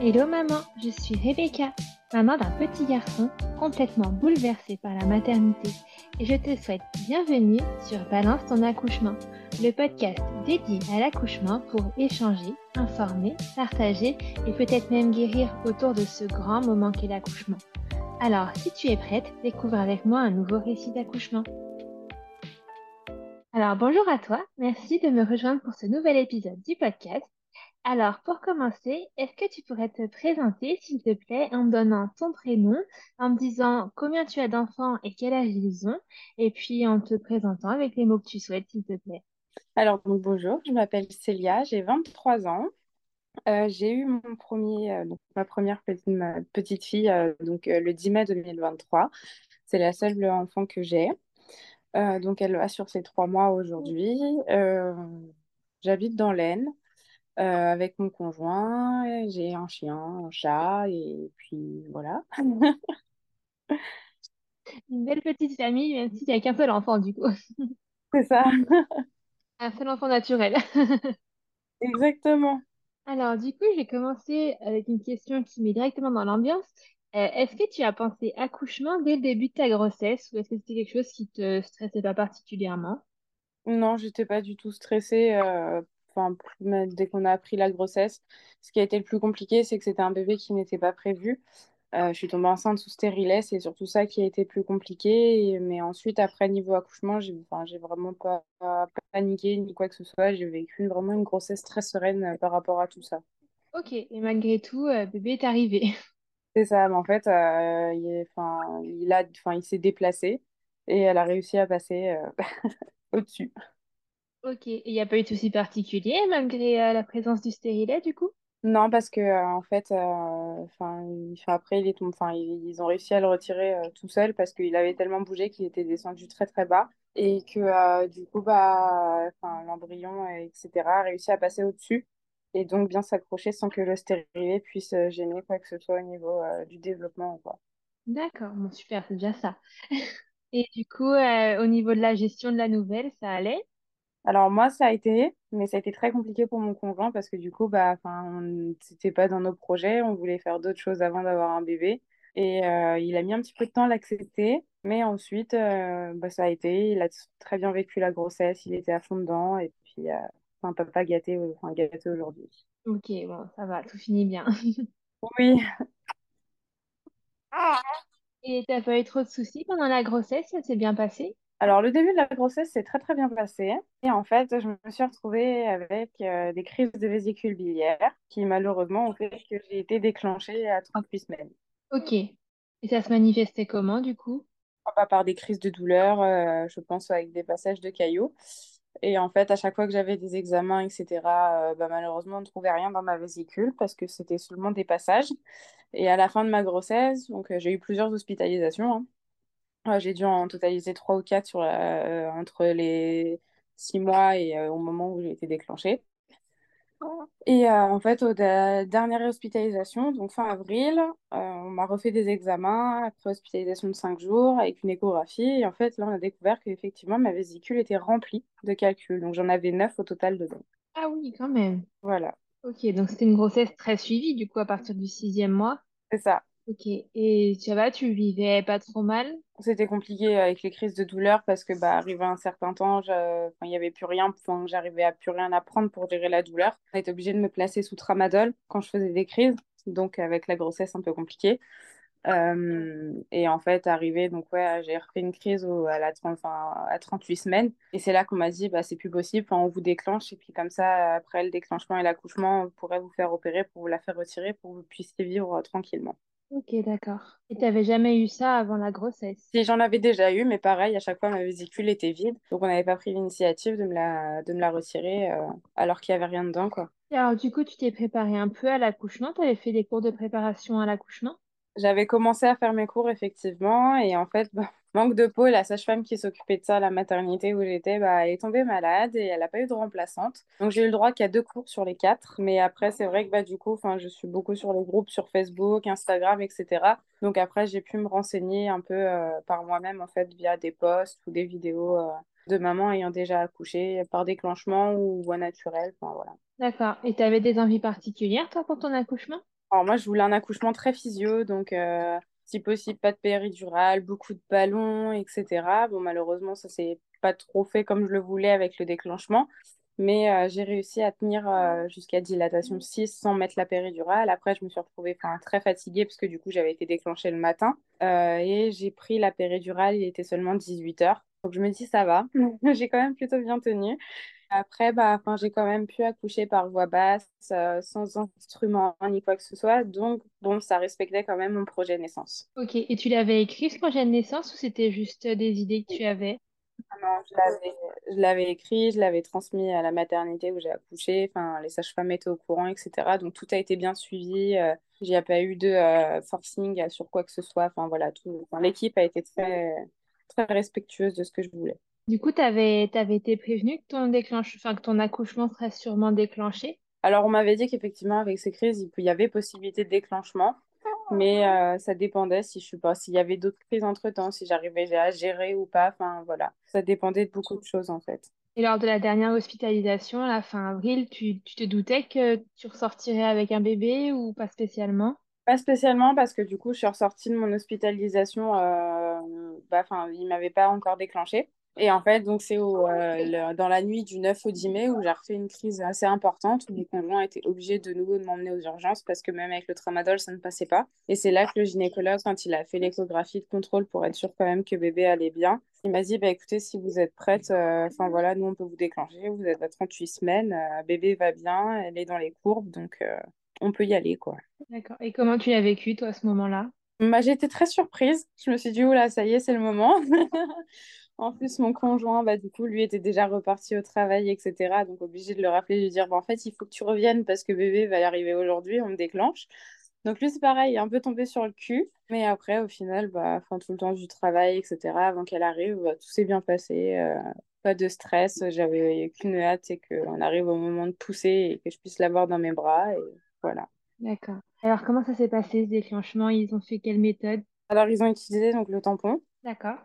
Hello maman, je suis Rebecca, maman d'un petit garçon complètement bouleversé par la maternité et je te souhaite bienvenue sur Balance ton accouchement, le podcast dédié à l'accouchement pour échanger, informer, partager et peut-être même guérir autour de ce grand moment qu'est l'accouchement. Alors, si tu es prête, découvre avec moi un nouveau récit d'accouchement. Alors, bonjour à toi, merci de me rejoindre pour ce nouvel épisode du podcast. Alors, pour commencer, est-ce que tu pourrais te présenter, s'il te plaît, en me donnant ton prénom, en me disant combien tu as d'enfants et quel âge ils ont, et puis en te présentant avec les mots que tu souhaites, s'il te plaît? Alors, bonjour, je m'appelle Célia, j'ai 23 ans. Euh, j'ai eu mon premier, euh, donc ma première petite, fille euh, donc, le 10 mai 2023. C'est la seule enfant que j'ai. donc, elle a sur ses trois mois aujourd'hui. J'habite dans l'Aisne. Euh, avec mon conjoint. J'ai un chien, un chat, et puis voilà. Une belle petite famille, même s'il n'y a qu'un seul enfant, du coup. C'est ça. Un seul enfant naturel. Exactement. Alors, du coup, j'ai commencé avec une question qui met directement dans l'ambiance. Euh, est-ce que tu as pensé accouchement dès le début de ta grossesse ou est-ce que c'était quelque chose qui te stressait pas particulièrement? Non, j'étais pas du tout stressée. euh, enfin, dès qu'on a appris la grossesse. Ce qui a été le plus compliqué, c'est que c'était un bébé qui n'était pas prévu. Euh, je suis tombée enceinte sous stérilet, c'est surtout ça qui a été plus compliqué. mais ensuite, après, niveau accouchement, j'ai enfin, vraiment pas, paniqué ni quoi que ce soit. J'ai vécu vraiment une grossesse très sereine euh, par rapport à tout ça. Ok, et malgré tout, euh, bébé est arrivé. C'est ça, mais en fait, il, enfin, il, a, enfin, il s'est déplacé et elle a réussi à passer au-dessus. Ok, il n'y a pas eu de souci particulier malgré euh, la présence du stérilet du coup? Non, parce que euh, en fait, euh, enfin, après, il est tombé, ils, ont réussi à le retirer tout seul parce qu'il avait tellement bougé qu'il était descendu très très bas et que du coup, bah, l'embryon, etc., a réussi à passer au-dessus et donc bien s'accrocher sans que le stérilet puisse gêner quoi que ce soit au niveau du développement. Quoi. D'accord, bon super, c'est déjà ça. Et du coup, au niveau de la gestion de la nouvelle, ça allait? Alors moi, ça a été, mais ça a été très compliqué pour mon conjoint parce que du coup, bah, enfin, c'était pas dans nos projets, on voulait faire d'autres choses avant d'avoir un bébé. Et euh, il a mis un petit peu de temps à l'accepter, mais ensuite, euh, bah, ça a été, il a très bien vécu la grossesse, il était à fond dedans, et puis, euh, un papa gâté, enfin, gâté aujourd'hui. Ok, bon, ça va, tout finit bien. Oui. Et t'as pas eu trop de soucis pendant la grossesse, ça s'est bien passé? Alors, le début de la grossesse s'est très très bien passé. Et en fait, je me suis retrouvée avec euh, des crises de vésicule biliaire qui malheureusement ont fait que j'ai été déclenchée à 38 semaines. Ok. Et ça se manifestait comment du coup? Pas par des crises de douleur, euh, je pense avec des passages de caillots. Et en fait, à chaque fois que j'avais des examens, etc., euh, bah, malheureusement, on ne trouvait rien dans ma vésicule parce que c'était seulement des passages. Et à la fin de ma grossesse, donc j'ai eu plusieurs hospitalisations. hein. J'ai dû en totaliser trois ou quatre sur euh, entre les six mois et euh, au moment où j'ai été déclenchée. Et euh, en fait, aux dernière hospitalisation, donc fin avril, on m'a refait des examens après hospitalisation de cinq jours avec une échographie. Et en fait, là, on a découvert qu'effectivement, ma vésicule était remplie de calculs. Donc, j'en avais neuf au total dedans. Ah oui, quand même. Voilà. Ok, donc c'était une grossesse très suivie du coup à partir du sixième mois. C'est ça. Ok, et ça va, tu vivais pas trop mal? C'était compliqué avec les crises de douleur parce que, bah, arrivé un certain temps, il n'y avait plus rien, enfin, j'arrivais à plus rien à prendre pour gérer la douleur. On été obligé de me placer sous tramadol quand je faisais des crises, donc avec la grossesse un peu compliquée. Euh, et en fait, arrivé, donc ouais, j'ai refait une crise à, la, enfin, à 38 semaines. Et c'est là qu'on m'a dit, bah, c'est plus possible, on vous déclenche. Et puis comme ça, après le déclenchement et l'accouchement, on pourrait vous faire opérer pour vous la faire retirer pour que vous puissiez vivre tranquillement. Ok, d'accord. Et tu n'avais jamais eu ça avant la grossesse? Si j'en avais déjà eu, mais pareil, à chaque fois ma vésicule était vide, donc on n'avait pas pris l'initiative de me la, de me la retirer euh, alors qu'il n'y avait rien dedans, quoi. Et alors du coup, tu t'es préparé un peu à l'accouchement? Tu avais fait des cours de préparation à l'accouchement? J'avais commencé à faire mes cours, effectivement, et en fait, bah, manque de peau, la sage-femme qui s'occupait de ça à la maternité où j'étais, bah, elle est tombée malade et elle n'a pas eu de remplaçante. Donc j'ai eu le droit qu'à deux cours sur les quatre, mais après, c'est vrai que bah, du coup, je suis beaucoup sur les groupes sur Facebook, Instagram, etc. Donc après, j'ai pu me renseigner un peu euh, par moi-même, en fait, via des posts ou des vidéos euh, de maman ayant déjà accouché par déclenchement ou voie naturelle, enfin voilà. D'accord. Et tu avais des envies particulières, toi, pour ton accouchement? Alors moi, je voulais un accouchement très physio, donc euh, si possible, pas de péridurale, beaucoup de ballons, etc. Bon, malheureusement, ça s'est pas trop fait comme je le voulais avec le déclenchement, mais euh, j'ai réussi à tenir euh, jusqu'à dilatation 6 sans mettre la péridurale. Après, je me suis retrouvée très fatiguée parce que du coup, j'avais été déclenchée le matin et j'ai pris la péridurale, il était seulement 18 heures. Donc je me dis, ça va, j'ai quand même plutôt bien tenu. Après, bah, j'ai quand même pu accoucher par voix basse, euh, sans instrument ni quoi que ce soit. Donc, bon, ça respectait quand même mon projet de naissance. Ok, et tu l'avais écrit ce projet de naissance ou c'était juste des idées que tu avais? Non, je l'avais écrit, je l'avais transmis à la maternité où j'ai accouché. Enfin, les sages-femmes étaient au courant, etc. Donc, tout a été bien suivi. Euh, il n'y a pas eu de euh, forcing sur quoi que ce soit. Enfin, voilà, tout. l'équipe a été très, très respectueuse de ce que je voulais. Du coup, tu avais, été prévenu que ton déclenche... enfin, que ton accouchement serait sûrement déclenché? Alors, on m'avait dit qu'effectivement, avec ces crises, il y avait possibilité de déclenchement, mais euh, ça dépendait si je suis pas, s'il y avait d'autres crises entre-temps, si j'arrivais à gérer ou pas. Enfin, voilà, ça dépendait de beaucoup de choses en fait. Et lors de la dernière hospitalisation, à la fin avril, tu, tu te doutais que tu ressortirais avec un bébé ou pas spécialement? Pas spécialement parce que du coup, je suis ressortie de mon hospitalisation, euh, bah, enfin, il m'avait pas encore déclenché. Et en fait, donc c'est euh, dans la nuit du 9 au 10 mai où j'ai refait une crise assez importante où mon conjoint était obligé de nouveau de m'emmener aux urgences parce que même avec le tramadol, ça ne passait pas. Et c'est là que le gynécologue, quand il a fait l'échographie de contrôle pour être sûr quand même que bébé allait bien, il m'a dit, bah, écoutez, si vous êtes prête, euh, enfin voilà, nous on peut vous déclencher, vous êtes à 38 semaines, euh, bébé va bien, elle est dans les courbes, donc on peut y aller, quoi. D'accord. Et comment tu l'as vécu, toi, à ce moment-là? Bah, J'ai été très surprise. Je me suis dit, oula, ça y est, c'est le moment. En plus, mon conjoint, bah, du coup, lui était déjà reparti au travail, etc. Donc, obligé de le rappeler, de lui dire, bah, en fait, il faut que tu reviennes parce que bébé va y arriver aujourd'hui, on me déclenche. Donc, lui, c'est pareil, un peu tombé sur le cul. Mais après, au final, bah, tout le temps du travail, etc., avant qu'elle arrive, bah, tout s'est bien passé. Euh, pas de stress. J'avais qu'une hâte, c'est qu'on arrive au moment de pousser et que je puisse l'avoir dans mes bras. Et voilà. D'accord. Alors, comment ça s'est passé, ce déclenchement? Ils ont fait quelle méthode? Alors, ils ont utilisé donc, le tampon. D'accord.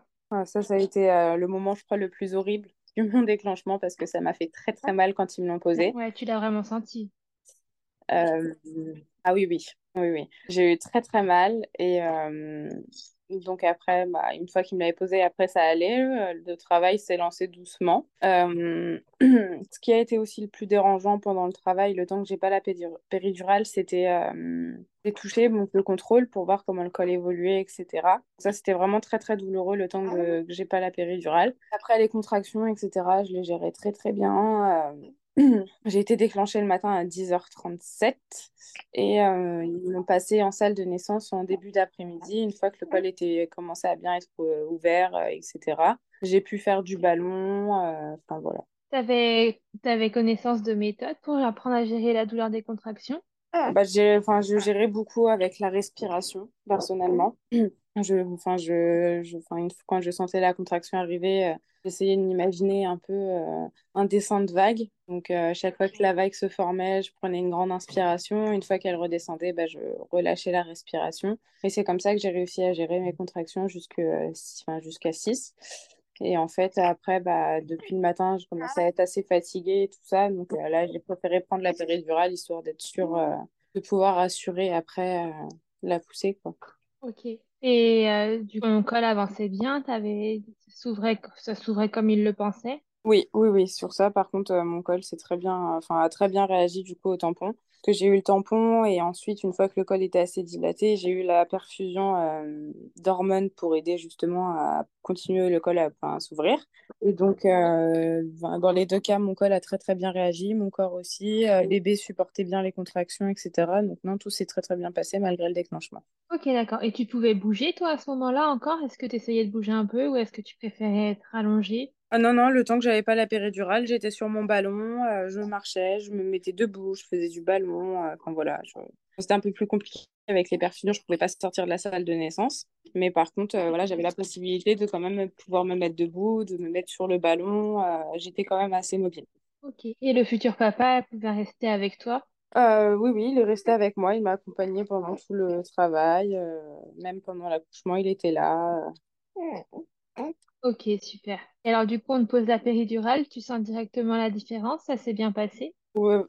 Ça, ça a été euh, le moment, je crois, le plus horrible du mon déclenchement parce que ça m'a fait très très mal quand ils me l'ont posé. Ouais, tu l'as vraiment senti. Euh, ah oui, oui, oui, oui. J'ai eu très très mal et, euh, donc après, bah, une fois qu'il me l'avait posé, après ça allait. Euh, le travail s'est lancé doucement. Euh, ce qui a été aussi le plus dérangeant pendant le travail, le temps que j'ai pas la péridurale, c'était euh, les toucher donc le contrôle pour voir comment le col évoluait, etc. Ça, c'était vraiment très très douloureux le temps que, que j'ai pas la péridurale. Après les contractions, etc., je les gérais très très bien. j'ai été déclenchée le matin à 10h37 et euh, ils m'ont passé en salle de naissance en début d'après-midi, une fois que le col était commencé à bien être euh, ouvert, euh, etc. J'ai pu faire du ballon, enfin voilà. Tu avais, connaissance de méthodes pour apprendre à gérer la douleur des contractions? Bah, enfin, je gérais beaucoup avec la respiration, personnellement. Je, enfin, je, je, enfin, une fois, quand je sentais la contraction arriver, euh, j'essayais de m'imaginer un peu euh, un dessin de vague. Donc, euh, chaque fois que la vague se formait, je prenais une grande inspiration. Une fois qu'elle redescendait, bah, je relâchais la respiration. Et c'est comme ça que j'ai réussi à gérer mes contractions jusqu'à enfin, 6. Et en fait, après, bah, depuis le matin, je commençais à être assez fatiguée et tout ça. Donc là, j'ai préféré prendre la péridurale histoire d'être sûre de pouvoir assurer après la poussée. Quoi. Ok. Et euh, du coup, mon col avançait bien, avais... ça s'ouvrait comme il le pensait? Oui, oui, oui. Sur ça, par contre, euh, mon col c'est très bien, enfin, a très bien réagi du coup au tampon. Que j'ai eu le tampon et ensuite, une fois que le col était assez dilaté, j'ai eu la perfusion euh, d'hormones pour aider justement à continuer le col à, s'ouvrir. Et donc, dans les deux cas, mon col a très très bien réagi, mon corps aussi. bébé supportait bien les contractions, etc. Donc non, tout s'est très très bien passé malgré le déclenchement. Ok, d'accord. Et tu pouvais bouger, toi, à ce moment-là encore? Est-ce que tu essayais de bouger un peu ou est-ce que tu préférais être allongée? Ah non, non, le temps que j'avais pas la péridurale, j'étais sur mon ballon, euh, je marchais, je me mettais debout, je faisais du ballon. Euh, enfin voilà, c'était un peu plus compliqué avec les perfusions, je pouvais pas sortir de la salle de naissance. Mais par contre, euh, voilà, j'avais la possibilité de quand même pouvoir me mettre debout, de me mettre sur le ballon. j'étais quand même assez mobile. Ok. Et le futur papa pouvait rester avec toi? Euh, oui, oui, il est resté avec moi. Il m'a accompagné pendant tout le travail. euh, même pendant l'accouchement, il était là. Ok, super. Et alors, du coup, on pose la péridurale, tu sens directement la différence, ça s'est bien passé?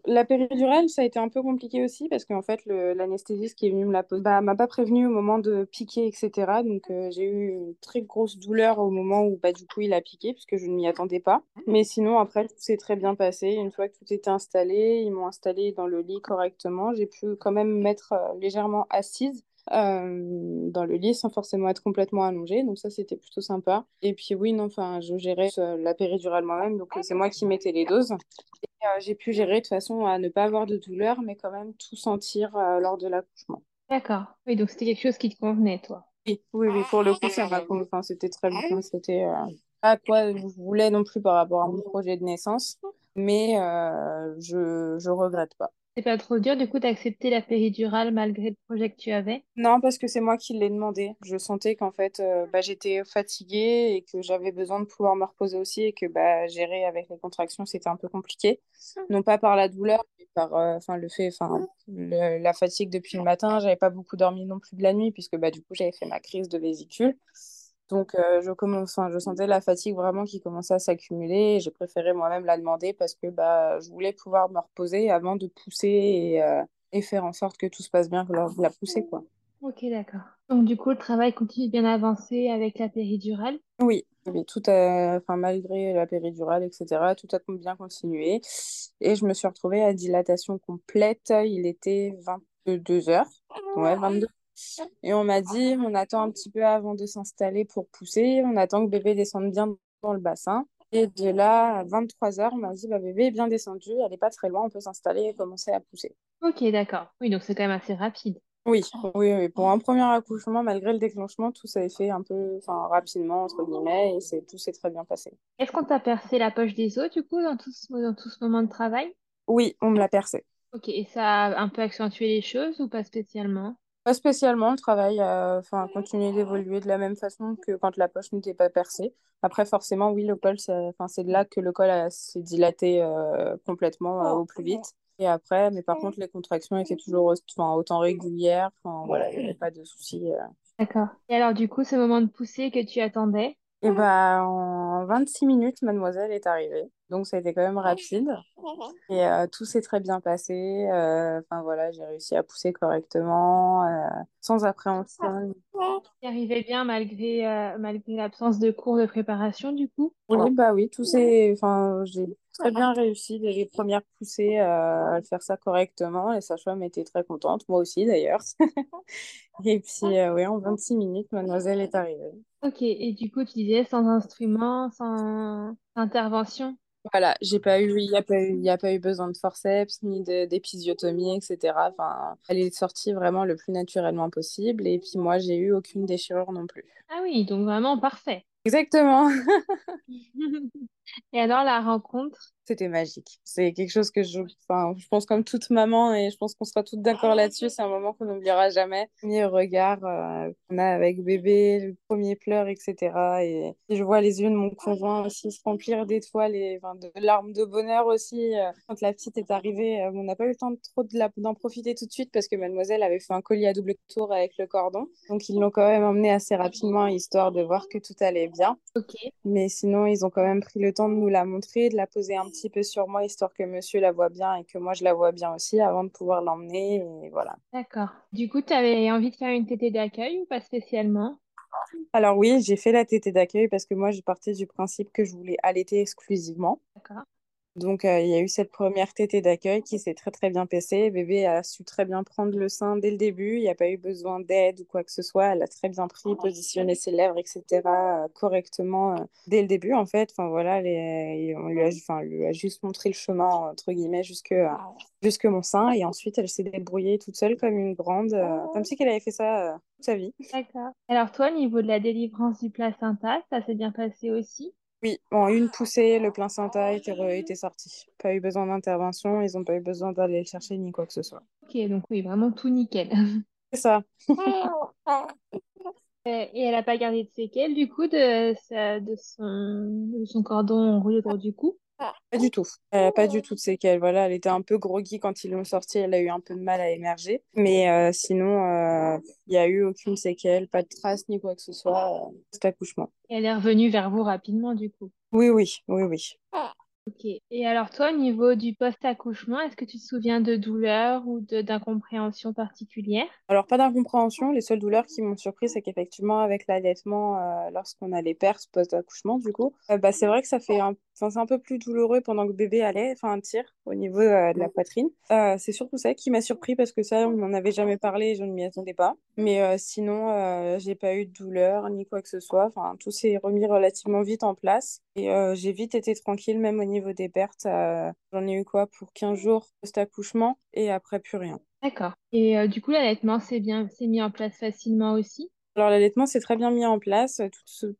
La péridurale, ça a été un peu compliqué aussi parce qu'en fait, l'anesthésiste qui est venu me la poser, bah, m'a pas prévenu au moment de piquer, etc. Donc, euh, j'ai eu une très grosse douleur au moment où, bah, du coup, il a piqué puisque je ne m'y attendais pas. Mais sinon, après, tout s'est très bien passé. Une fois que tout était installé, ils m'ont installé dans le lit correctement. J'ai pu quand même me mettre euh, légèrement assise dans le lit sans forcément être complètement allongée. Donc ça, c'était plutôt sympa. Et puis oui, non, enfin, je gérais euh, la péridurale moi-même. Donc euh, c'est moi qui mettais les doses. Et, euh, j'ai pu gérer de façon à ne pas avoir de douleur, mais quand même tout sentir euh, lors de l'accouchement. D'accord. Oui, donc c'était quelque chose qui te convenait, toi. Oui, oui, oui, pour le coup, ça m'a enfin, c'était très bien. C'était euh, pas quoi je voulais non plus par rapport à mon projet de naissance, mais euh, je, je regrette pas. C'est pas trop dur, du coup, d'accepter la péridurale malgré le projet que tu avais? Non, parce que c'est moi qui l'ai demandé. Je sentais qu'en fait, euh, bah, j'étais fatiguée et que j'avais besoin de pouvoir me reposer aussi et que bah, gérer avec les contractions, c'était un peu compliqué. Non pas par la douleur, mais par euh, le fait, enfin, le- la fatigue depuis le matin. J'avais pas beaucoup dormi non plus de la nuit puisque bah, du coup, j'avais fait ma crise de vésicule. Donc, euh, je commence, enfin, je sentais la fatigue vraiment qui commençait à s'accumuler. J'ai préféré moi-même la demander parce que bah, je voulais pouvoir me reposer avant de pousser et, euh, et faire en sorte que tout se passe bien lors de la poussée, quoi. Ok, d'accord. Donc, du coup, le travail continue de bien avancer avec la péridurale? Oui, oui, tout a, enfin, malgré la péridurale, etc., tout a bien continué. Et je me suis retrouvée à dilatation complète. Il était 22 heures. Ouais, 22. Et on m'a dit, on attend un petit peu avant de s'installer pour pousser. On attend que bébé descende bien dans le bassin. Et de là, à 23 heures, on m'a dit, bah, bébé est bien descendu, elle n'est pas très loin, on peut s'installer et commencer à pousser. Ok, d'accord. Oui, donc c'est quand même assez rapide. Oui, oui, oui. Pour un premier accouchement, malgré le déclenchement, tout s'est fait un peu, rapidement, entre guillemets, et tout s'est très bien passé. Est-ce qu'on t'a percé la poche des os, du coup, dans tout ce, dans tout ce moment de travail? Oui, on me l'a percé. Ok, et ça a un peu accentué les choses ou pas spécialement? Pas spécialement, le travail a enfin, continué d'évoluer de la même façon que quand la poche n'était pas percée. Après, forcément, oui, le col, c'est enfin, c'est de là que le col a- s'est dilaté euh, complètement euh, au plus vite. Et après, mais par contre, les contractions étaient toujours enfin, autant régulières. Enfin, voilà, il n'y avait pas de soucis. euh. D'accord. Et alors, du coup, ce moment de poussée que tu attendais? Et bah, en 26 minutes, mademoiselle est arrivée. Donc, ça a été quand même rapide. Et euh, tout s'est très bien passé. Euh, Enfin, voilà, j'ai réussi à pousser correctement, euh, sans appréhension. Tu arrivais bien malgré, malgré l'absence de cours de préparation, du coup? Oui, bah oui, tout s'est... Enfin, j'ai très bien réussi dès les premières poussées euh, à faire ça correctement. Les sages-femmes étaient très contentes, moi aussi d'ailleurs. Et puis, euh, oui, en 26 minutes, mademoiselle est arrivée. Ok, et du coup, tu disais sans instrument, sans intervention? Voilà, j'ai pas eu, il n'y a pas eu, y a pas eu besoin de forceps ni d'épisiotomie, etc. Enfin, elle est sortie vraiment le plus naturellement possible. Et puis moi, j'ai eu aucune déchirure non plus. Ah oui, donc vraiment parfait. Exactement. Et alors, la rencontre? C'était magique. C'est quelque chose que je, enfin, je pense comme toute maman et je pense qu'on sera toutes d'accord là-dessus. C'est un moment qu'on n'oubliera jamais. Le premier regard euh, qu'on a avec bébé, le premier pleur, etc. Et, et je vois les yeux de mon conjoint aussi se remplir d'étoiles et enfin, de larmes de bonheur aussi. euh, quand la petite est arrivée, euh, on n'a pas eu le temps de trop de la- d'en profiter tout de suite parce que mademoiselle avait fait un collier à double tour avec le cordon. Donc ils l'ont quand même emmené assez rapidement histoire de voir que tout allait bien. Ok, Mais sinon, ils ont quand même pris le temps de nous la montrer, de la poser un petit peu sur moi, histoire que monsieur la voit bien et que moi je la vois bien aussi, avant de pouvoir l'emmener. Et voilà. d'accord. Du coup, tu avais envie de faire une tétée d'accueil ou pas spécialement? Alors oui, j'ai fait la tétée d'accueil parce que moi, je partais du principe que je voulais allaiter exclusivement. D'accord. Donc, euh, il y a eu cette première tétée d'accueil qui s'est très très bien passée. Bébé a su très bien prendre le sein dès le début. Il n'y a pas eu besoin d'aide ou quoi que ce soit. Elle a très bien pris, positionné ses lèvres, etc. euh, correctement euh, dès le début, en fait. Enfin, voilà, les- on lui a, enfin, lui a juste montré le chemin, entre guillemets, jusque, euh, jusque mon sein. Et ensuite, elle s'est débrouillée toute seule comme une grande, euh, comme si qu'elle avait fait ça toute sa vie. D'accord. Alors toi, au niveau de la délivrance du placenta, ça s'est bien passé aussi? Oui, en une poussée, le placenta était, était sorti. Pas eu besoin d'intervention, ils n'ont pas eu besoin d'aller le chercher ni quoi que ce soit. Ok, donc oui, vraiment tout nickel. C'est ça. Euh, Et elle n'a pas gardé de séquelles, du coup, de, sa- de son, de son cordon enroulé autour du cou? Pas du tout. Euh, pas du tout de séquelles. Voilà, elle était un peu groggy quand ils l'ont sortie. Elle a eu un peu de mal à émerger. Mais euh, sinon, euh, il n'y a eu aucune séquelle, pas de traces ni quoi que ce soit. euh, cet accouchement. Et elle est revenue vers vous rapidement, du coup. Oui, oui, oui, oui. Ok. Et alors toi, au niveau du post-accouchement, est-ce que tu te souviens de douleurs ou de d'incompréhension particulière? Alors, pas d'incompréhension. Les seules douleurs qui m'ont surpris, c'est qu'effectivement, avec l'allaitement, euh, lorsqu'on a les pertes post-accouchement, du coup, euh, bah, c'est vrai que ça fait un... Enfin, c'est un peu plus douloureux pendant que bébé allait, enfin, un tir au niveau euh, de la poitrine. Euh, c'est surtout ça qui m'a surpris parce que ça, on m'en avait jamais parlé et je ne m'y attendais pas. Mais euh, sinon, euh, j'ai pas eu de douleur ni quoi que ce soit. Enfin, tout s'est remis relativement vite en place. Et j'ai vite été tranquille, même au niveau des pertes. J'en ai eu quoi pour 15 jours post-accouchement et après plus rien. D'accord. Et du coup, l'allaitement s'est bien, s'est mis en place facilement aussi? Alors l'allaitement s'est très bien mis en place,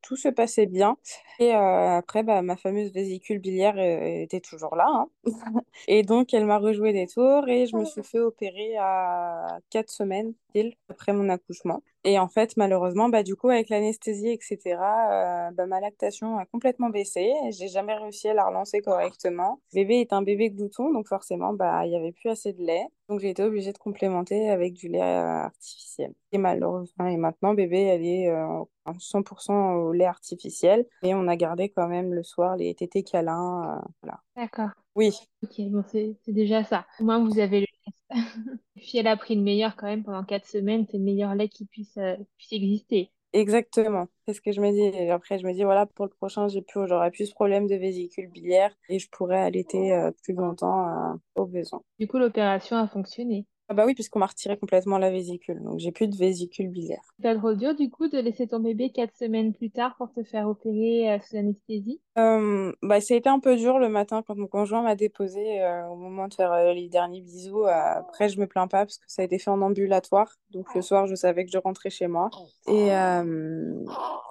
tout se, passait bien. Et euh, après, bah, ma fameuse vésicule biliaire euh, était toujours là. hein. Et donc, elle m'a rejoué des tours et je me suis fait opérer à quatre semaines pile après mon accouchement. Et en fait, malheureusement, bah, du coup, avec l'anesthésie, etc., euh, bah, ma lactation a complètement baissé. J'ai jamais réussi à la relancer correctement. Bébé est un bébé glouton, donc forcément, bah, il n'y avait plus assez de lait. Donc, j'ai été obligée de complémenter avec du lait euh, artificiel. Et malheureusement, et maintenant, bébé, elle est euh, en 100% au lait artificiel. Et on a gardé quand même le soir les tétés câlins. euh, voilà. D'accord. Oui, Ok, bon, c'est c'est déjà ça. Au moins, vous avez le Si elle a pris le meilleur quand même pendant quatre semaines, c'est le meilleur lait qui puisse, euh, puisse exister. exactement. C'est ce que je me dis. Et après, je me dis, voilà, pour le prochain, j'ai plus, j'aurai plus ce problème de vésicule biliaire et je pourrais allaiter euh, plus longtemps euh, au besoin. Du coup, l'opération a fonctionné. Ah bah oui, puisqu'on m'a retiré complètement la vésicule. Donc, j'ai plus de vésicule biliaire. C'est pas trop dur, du coup, de laisser ton bébé quatre semaines plus tard pour te faire opérer sous anesthésie? Bah, ça a été un peu dur le matin quand mon conjoint m'a déposé au moment de faire les derniers bisous. Après, je me plains pas parce que ça a été fait en ambulatoire. Donc le soir, je savais que je rentrais chez moi. Et,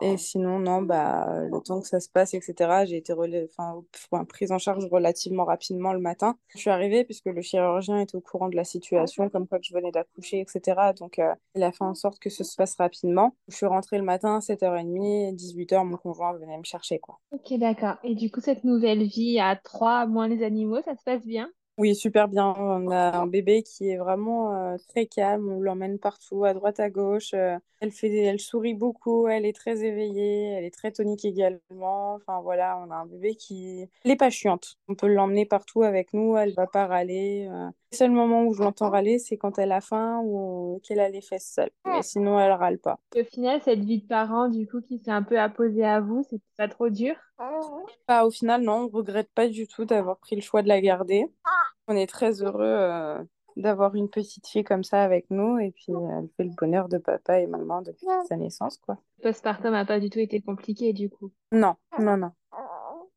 et sinon, non, bah, le temps que ça se passe, etc., j'ai été relais- enfin, prise en charge relativement rapidement le matin. Je suis arrivée puisque le chirurgien était au courant de la situation, comme quoi que je venais d'accoucher, etc. Donc il a fait en sorte que ce se passe rapidement. Je suis rentrée le matin, 7h30, 18h, mon conjoint venait me chercher, quoi. Ok, d'accord. Et du coup, cette nouvelle vie à trois, moins les animaux, ça se passe bien? Oui, super bien. On a un bébé qui est vraiment euh, très calme. On l'emmène partout, à droite, à gauche. Euh, elle fait, elle sourit beaucoup. Elle est très éveillée. Elle est très tonique également. Enfin voilà, on a un bébé qui, elle est pas chiante. On peut l'emmener partout avec nous. Elle va pas râler. Euh, Le seul moment où je l'entends râler, c'est quand elle a faim ou qu'elle a les fesses seules. Mais sinon, elle râle pas. Au final, cette vie de parent, du coup, qui s'est un peu apposée à vous, c'est pas trop dur? Bah, au final, non, on regrette pas du tout d'avoir pris le choix de la garder. On est très heureux euh, d'avoir une petite fille comme ça avec nous et puis euh, elle fait le bonheur de papa et maman depuis sa naissance, quoi. Le postpartum n'a pas du tout été compliqué, du coup. Non, non, non,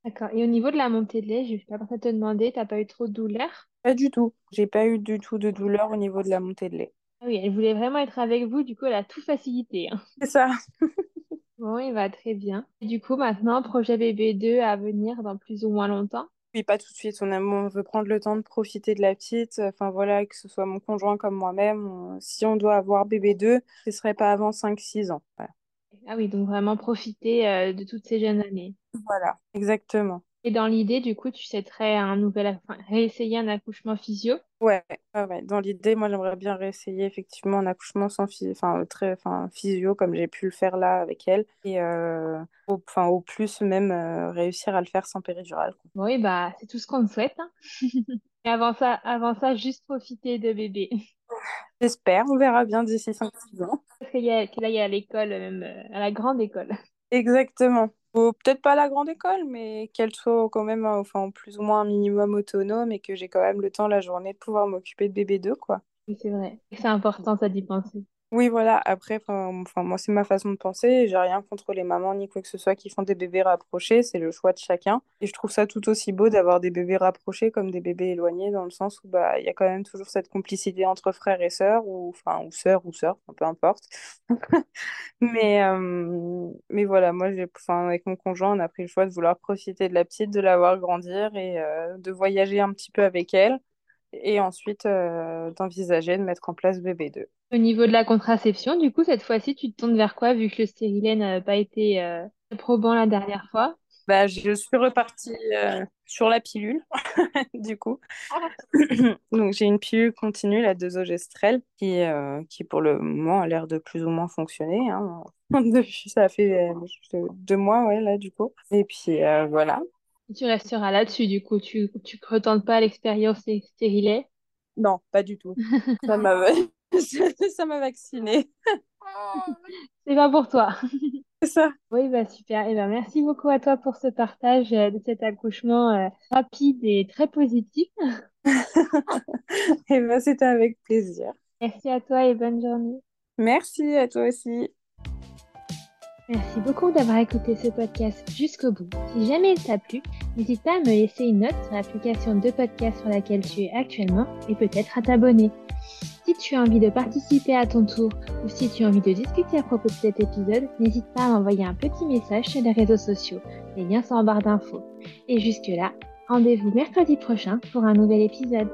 D'accord. Et au niveau de la montée de lait, je vais pas pensé te demander, t'as pas eu trop de douleur? pas du tout. J'ai pas eu du tout de douleur au niveau de la montée de lait. Ah oui, elle voulait vraiment être avec vous, du coup, elle a tout facilité. hein. C'est ça. Bon, il va très bien. Et du coup, maintenant, projet bébé 2 à venir dans plus ou moins longtemps? Pas tout de suite. On aime, on veut prendre le temps de profiter de la petite. Enfin voilà, que ce soit mon conjoint comme moi-même. on- Si on doit avoir bébé 2, ce serait pas avant cinq six ans. Voilà. Ah oui, donc vraiment profiter euh, de toutes ces jeunes années. Voilà, exactement. Et dans l'idée, du coup, tu souhaiterais un nouvel, enfin, réessayer un accouchement physio? Ouais. Dans l'idée, moi, j'aimerais bien réessayer effectivement un accouchement sans phy- enfin, très, enfin, physio, comme j'ai pu le faire là avec elle. Et euh, au, enfin, au plus, même euh, réussir à le faire sans péridurale. quoi. Oui, bah, c'est tout ce qu'on te souhaite. hein. Et avant ça, avant ça, juste profiter de bébé. J'espère, on verra bien d'ici cinq six ans. Parce qu'il y a, que là, il y a l'école, même euh, à la grande école. Exactement. Peut-être pas à la grande école, mais qu'elle soit quand même, euh, enfin, plus ou moins un minimum autonome et que j'ai quand même le temps la journée de pouvoir m'occuper de bébé 2, quoi. C'est vrai. C'est important, ça, d'y penser. Oui, voilà. Après, enfin, moi, c'est ma façon de penser. J'ai rien contre les mamans ni quoi que ce soit qui font des bébés rapprochés. C'est le choix de chacun. Et je trouve ça tout aussi beau d'avoir des bébés rapprochés comme des bébés éloignés, dans le sens où bah, il y a quand même toujours cette complicité entre frères et sœurs, ou enfin, ou sœurs ou sœurs, peu importe. Mais, euh, mais voilà, moi, enfin, avec mon conjoint, on a pris le choix de vouloir profiter de la petite, de la voir grandir et euh, de voyager un petit peu avec elle. Et ensuite, euh, d'envisager de mettre en place bébé 2. Au niveau de la contraception, du coup, cette fois-ci, tu te tournes vers quoi, vu que le stérilet n'a pas été euh, probant la dernière fois? Bah, je suis repartie euh, sur la pilule, du coup. Donc, j'ai une pilule continue, la desogestrel, qui, euh, qui pour le moment a l'air de plus ou moins fonctionner. hein. Depuis, ça fait euh, deux mois, ouais, là, du coup. Et puis, voilà. Tu resteras là-dessus, du coup, tu tu retentes pas l'expérience stérilet. Non, pas du tout. Ça m'a ça m'a vacciné. C'est pas pour toi. C'est ça. Oui, bah super. Et ben merci beaucoup à toi pour ce partage euh, de cet accouchement euh, rapide et très positif. Et ben c'était avec plaisir. Merci à toi et bonne journée. Merci à toi aussi. Merci beaucoup d'avoir écouté ce podcast jusqu'au bout. Si jamais il t'a plu, n'hésite pas à me laisser une note sur l'application de podcast sur laquelle tu es actuellement et peut-être à t'abonner. Si tu as envie de participer à ton tour ou si tu as envie de discuter à propos de cet épisode, n'hésite pas à m'envoyer un petit message sur les réseaux sociaux. Les liens sont en barre d'infos. Et jusque-là, rendez-vous mercredi prochain pour un nouvel épisode.